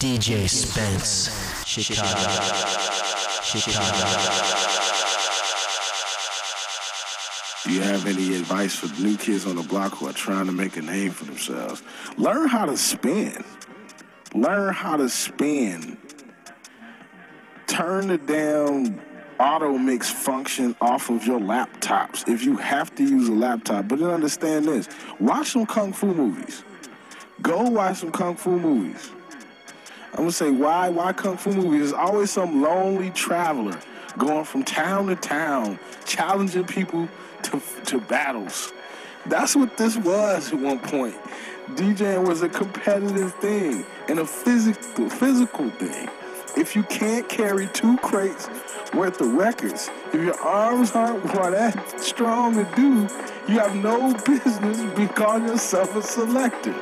DJ Spence, Chicago, Chicago. Do you have any advice for new kids on the block who are trying to make a name for themselves? Learn how to spin. Learn how to spin. Turn the damn auto mix function off of your laptops if you have to use a laptop. But then understand this watch some kung fu movies. Go watch some kung fu movies. I'm gonna say why? Why kung fu movies? There's always some lonely traveler going from town to town, challenging people to, to battles. That's what this was at one point. DJing was a competitive thing and a physical physical thing. If you can't carry two crates worth of records, if your arms aren't that strong to do, you have no business be calling yourself a selector.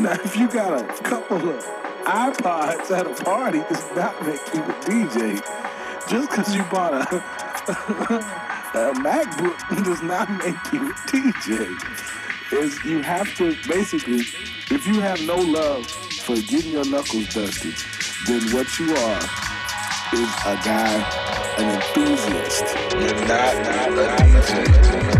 Now, if you got a couple of iPods at a party, does not make you a DJ. Just because you bought a, a MacBook does not make you a DJ. Is you have to basically, if you have no love for getting your knuckles dusted, then what you are is a guy, an enthusiast. You're not, not a DJ.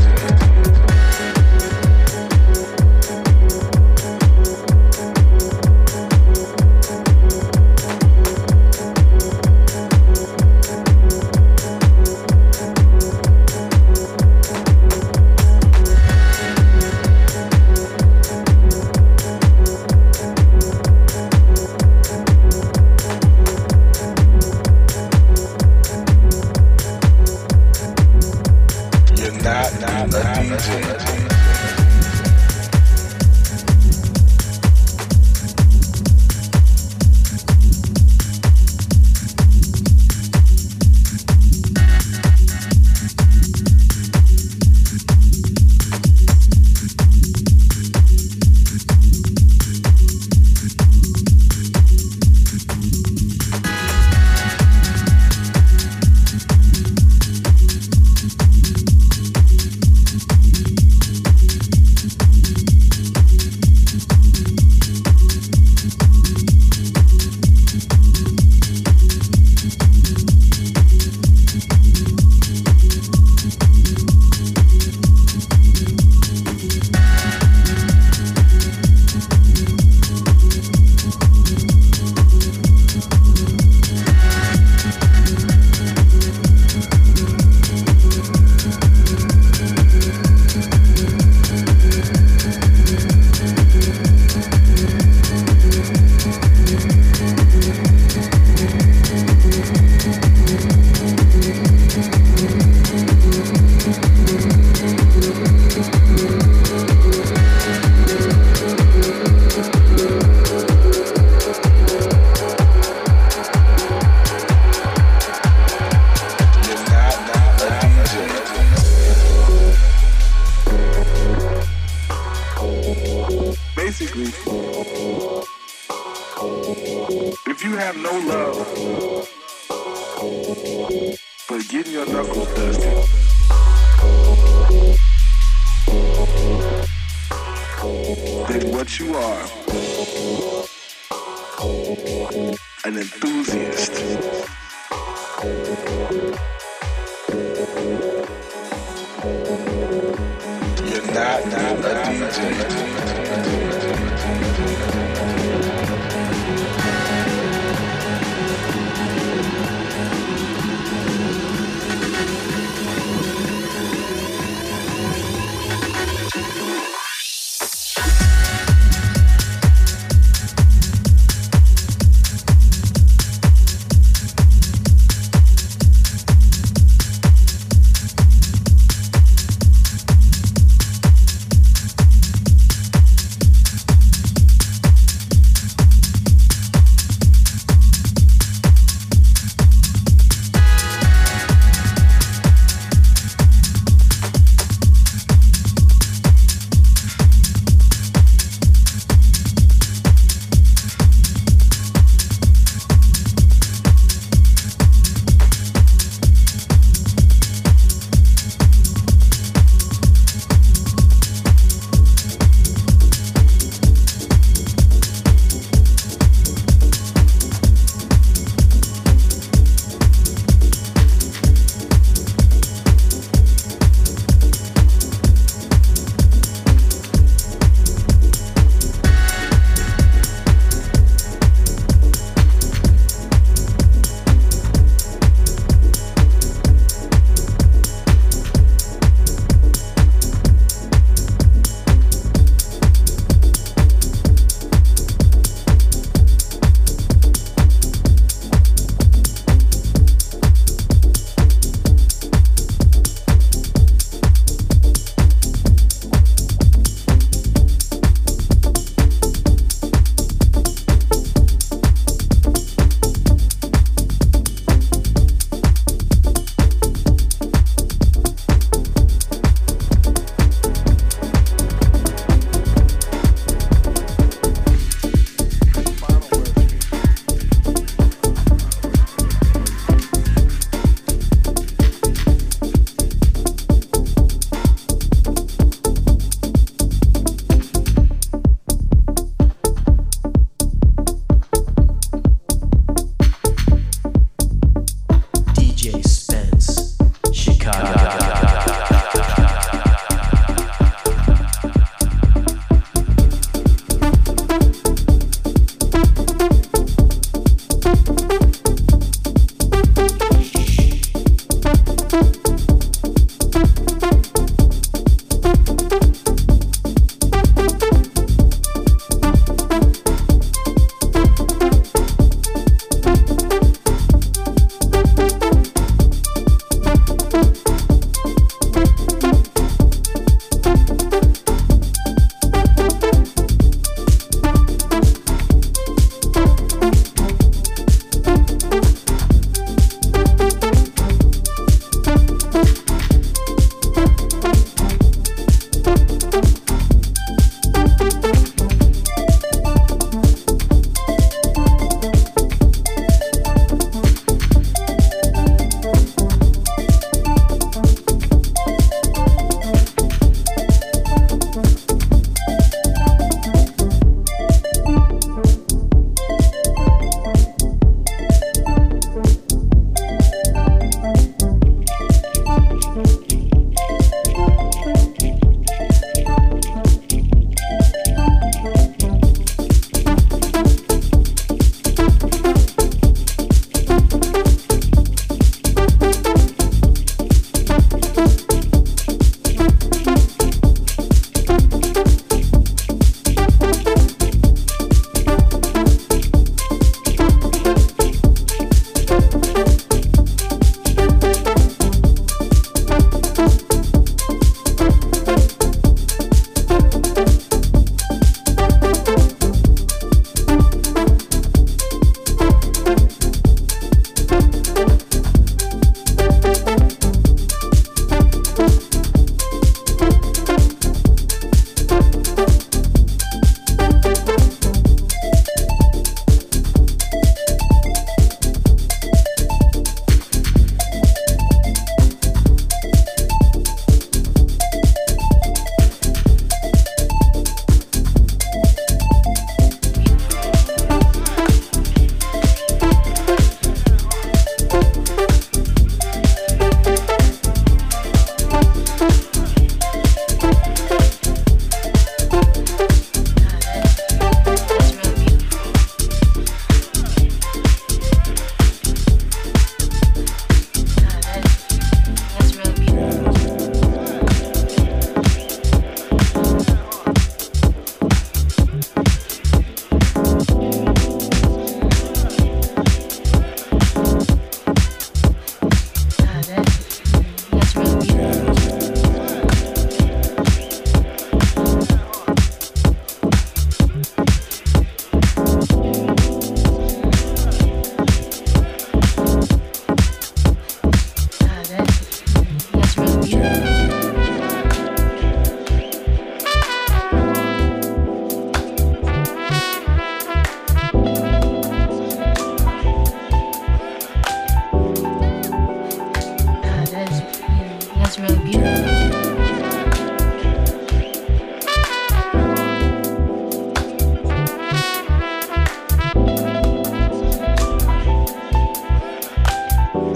is really beautiful.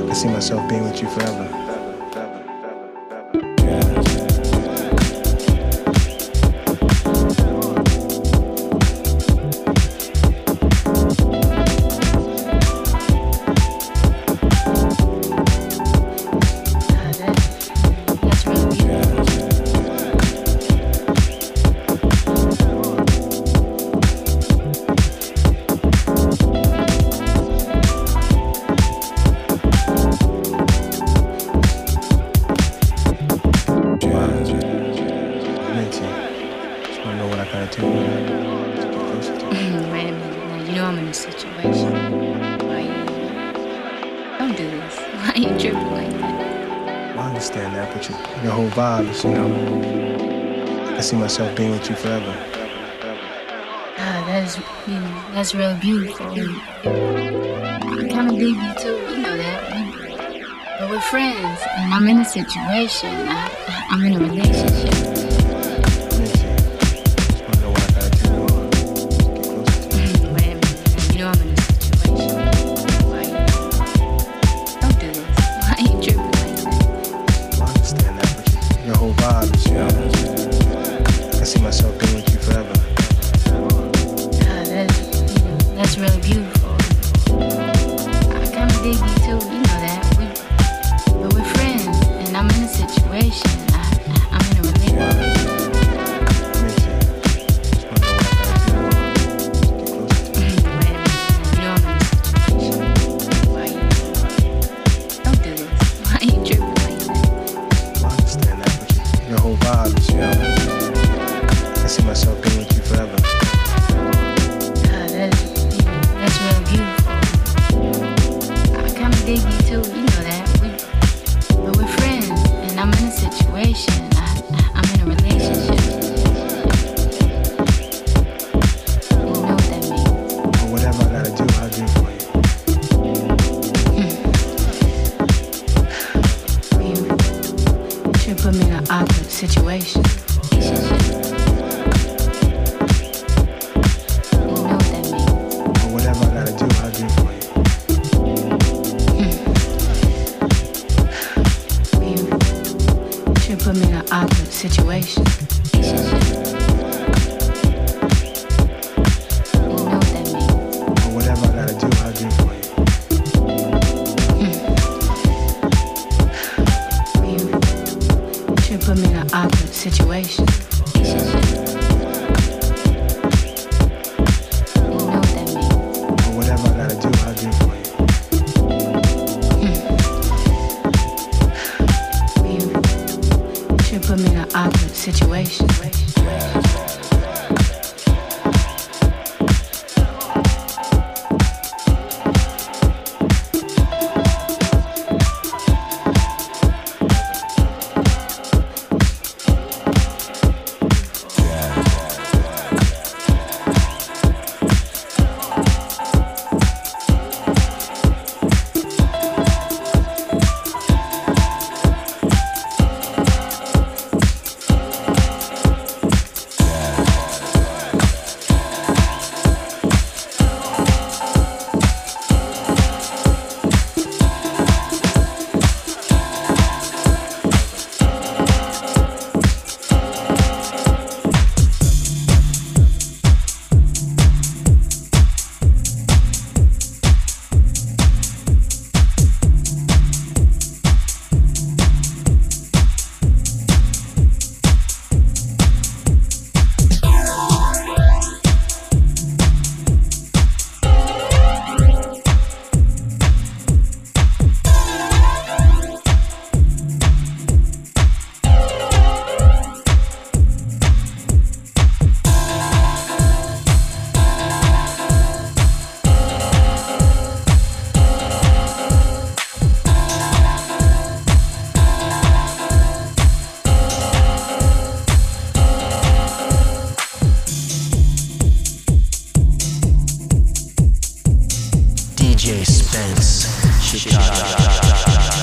I see myself being with you forever. You know, I see myself being with you forever. Ah, that is, you know, that's real beautiful. I kind of dig you too, you know that. But we're friends, and I'm in a situation. I, I'm in a relationship. vibration. Spence, Chicago.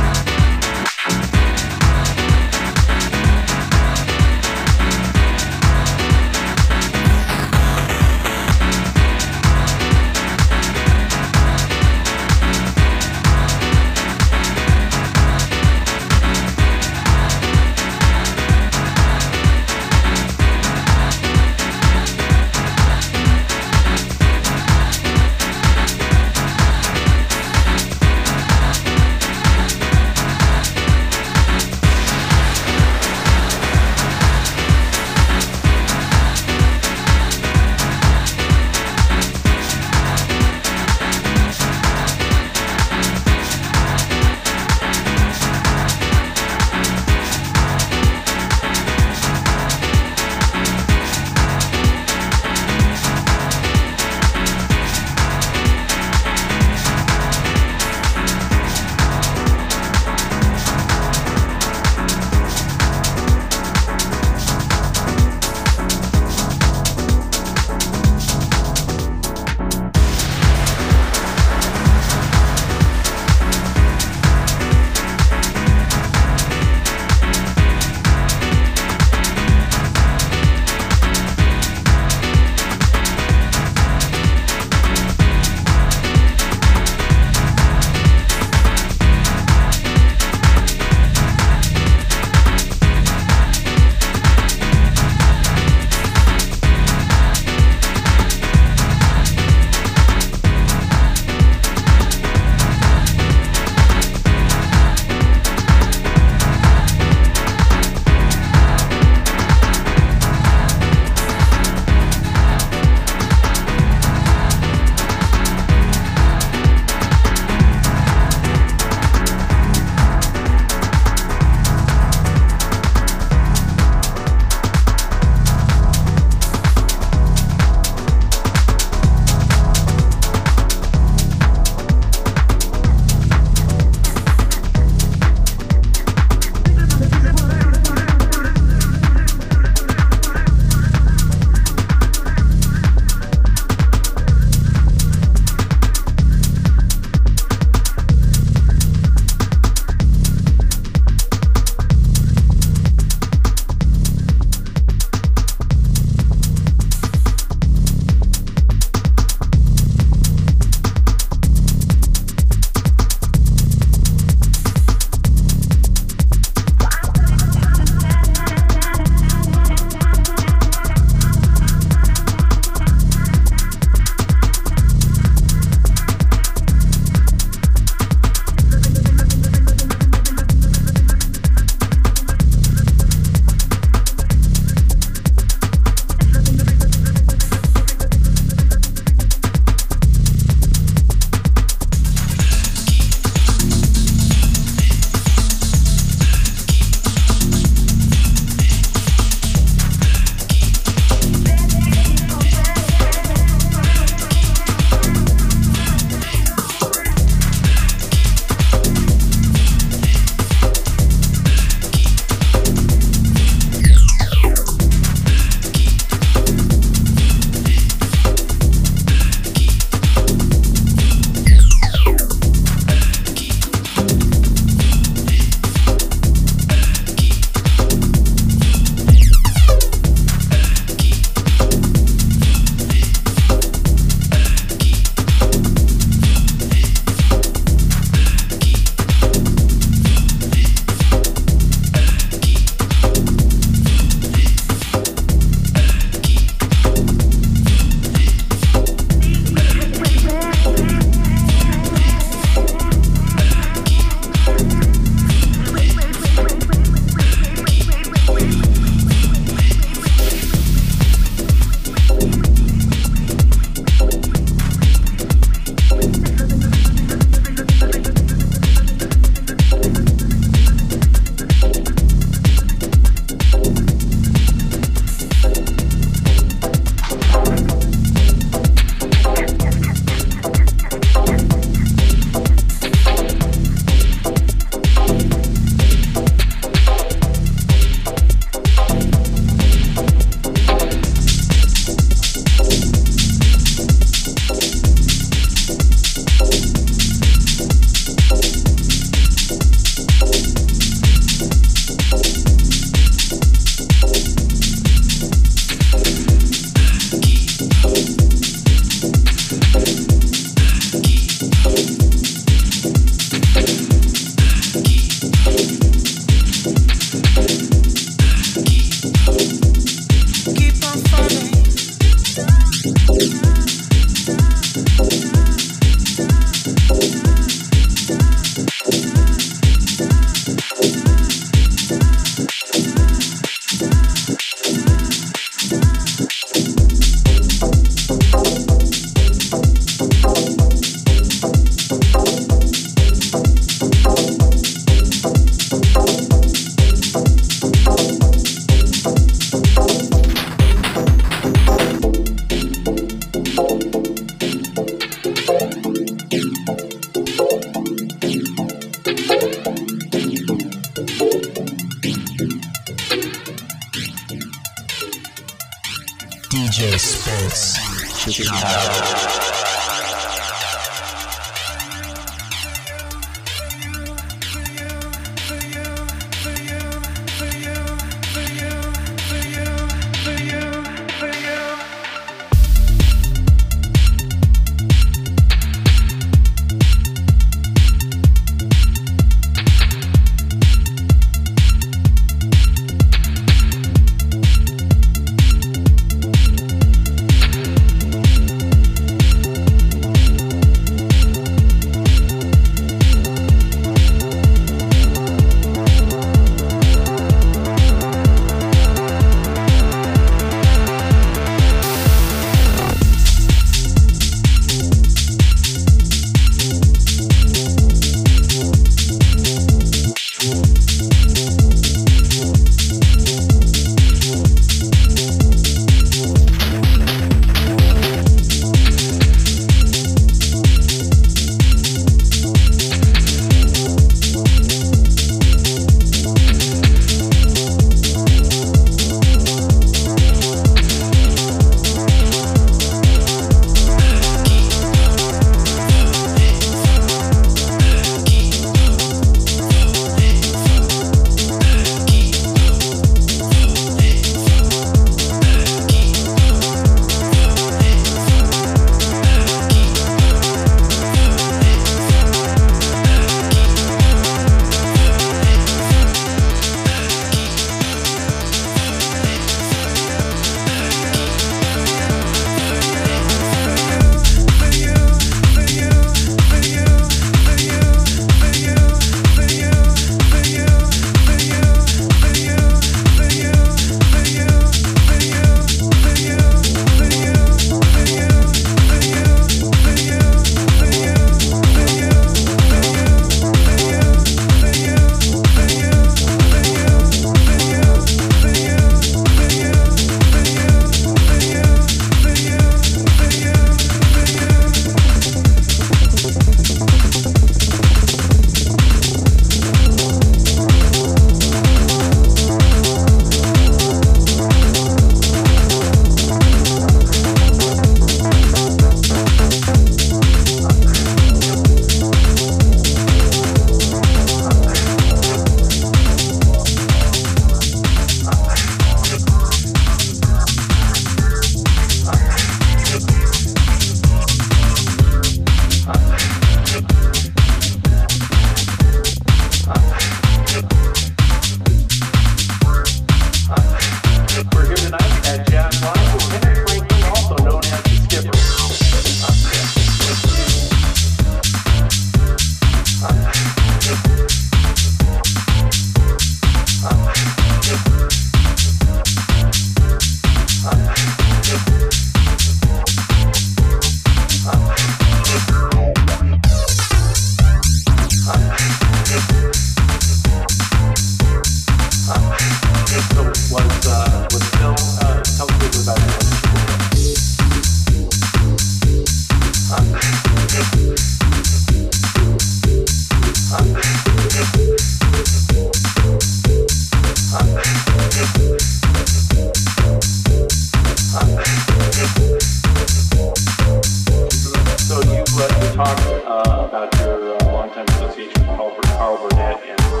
Carl Burnett and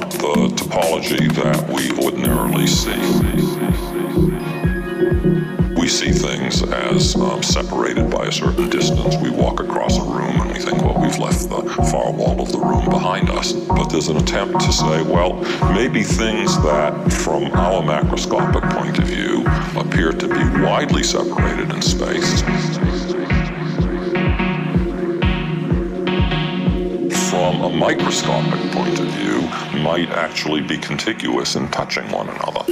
not the topology that we ordinarily see. We see things as um, separated by a certain distance. We walk across a room and we think, well, we've left the far wall of the room behind us. But there's an attempt to say, well, maybe things that, from our macroscopic point of view, appear to be widely separated in space from a microscopic point of view, might actually be contiguous in touching one another.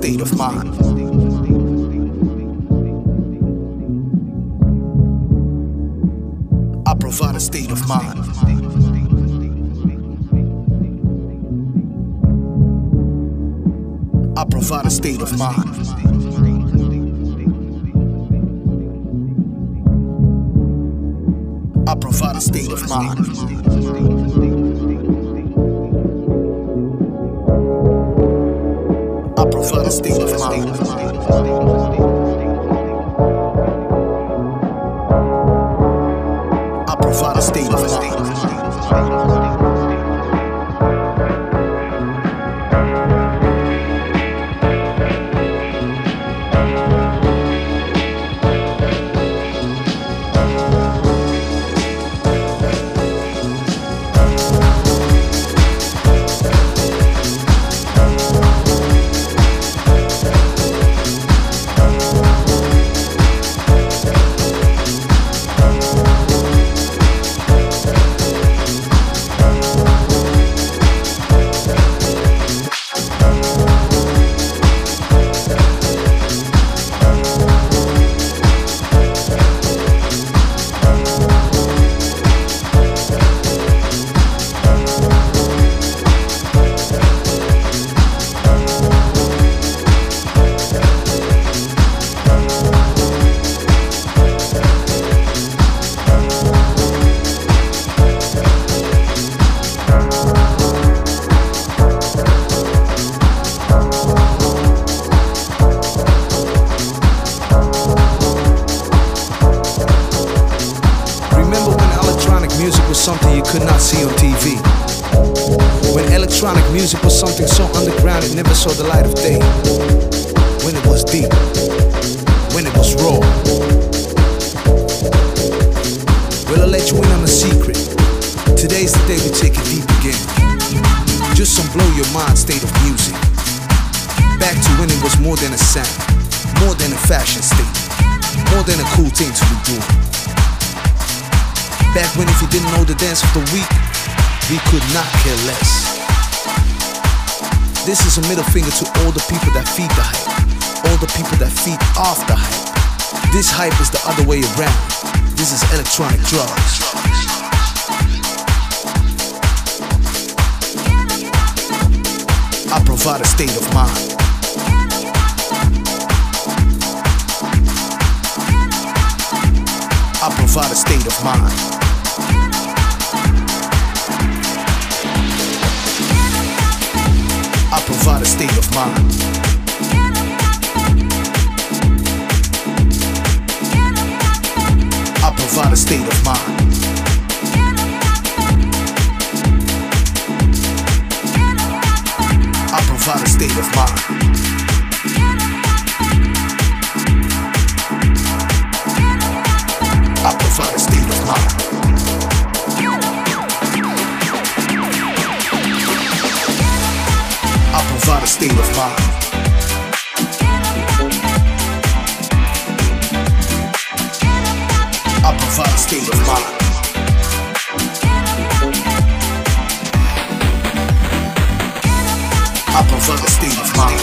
State of mind. I provide a state of mind. I provide a state of mind. I provide a state of mind. Back when if you didn't know the dance of the week, we could not care less. This is a middle finger to all the people that feed the hype, all the people that feed off the hype. This hype is the other way around. This is electronic drugs. I provide a state of mind. I provide a state of mind. Provide a state of mind. I provide a state of mind. I provide a state of mind. state of mind. I provide a state of mind. I provide a state of mind.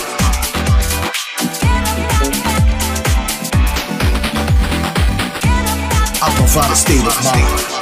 I provide a state of mind.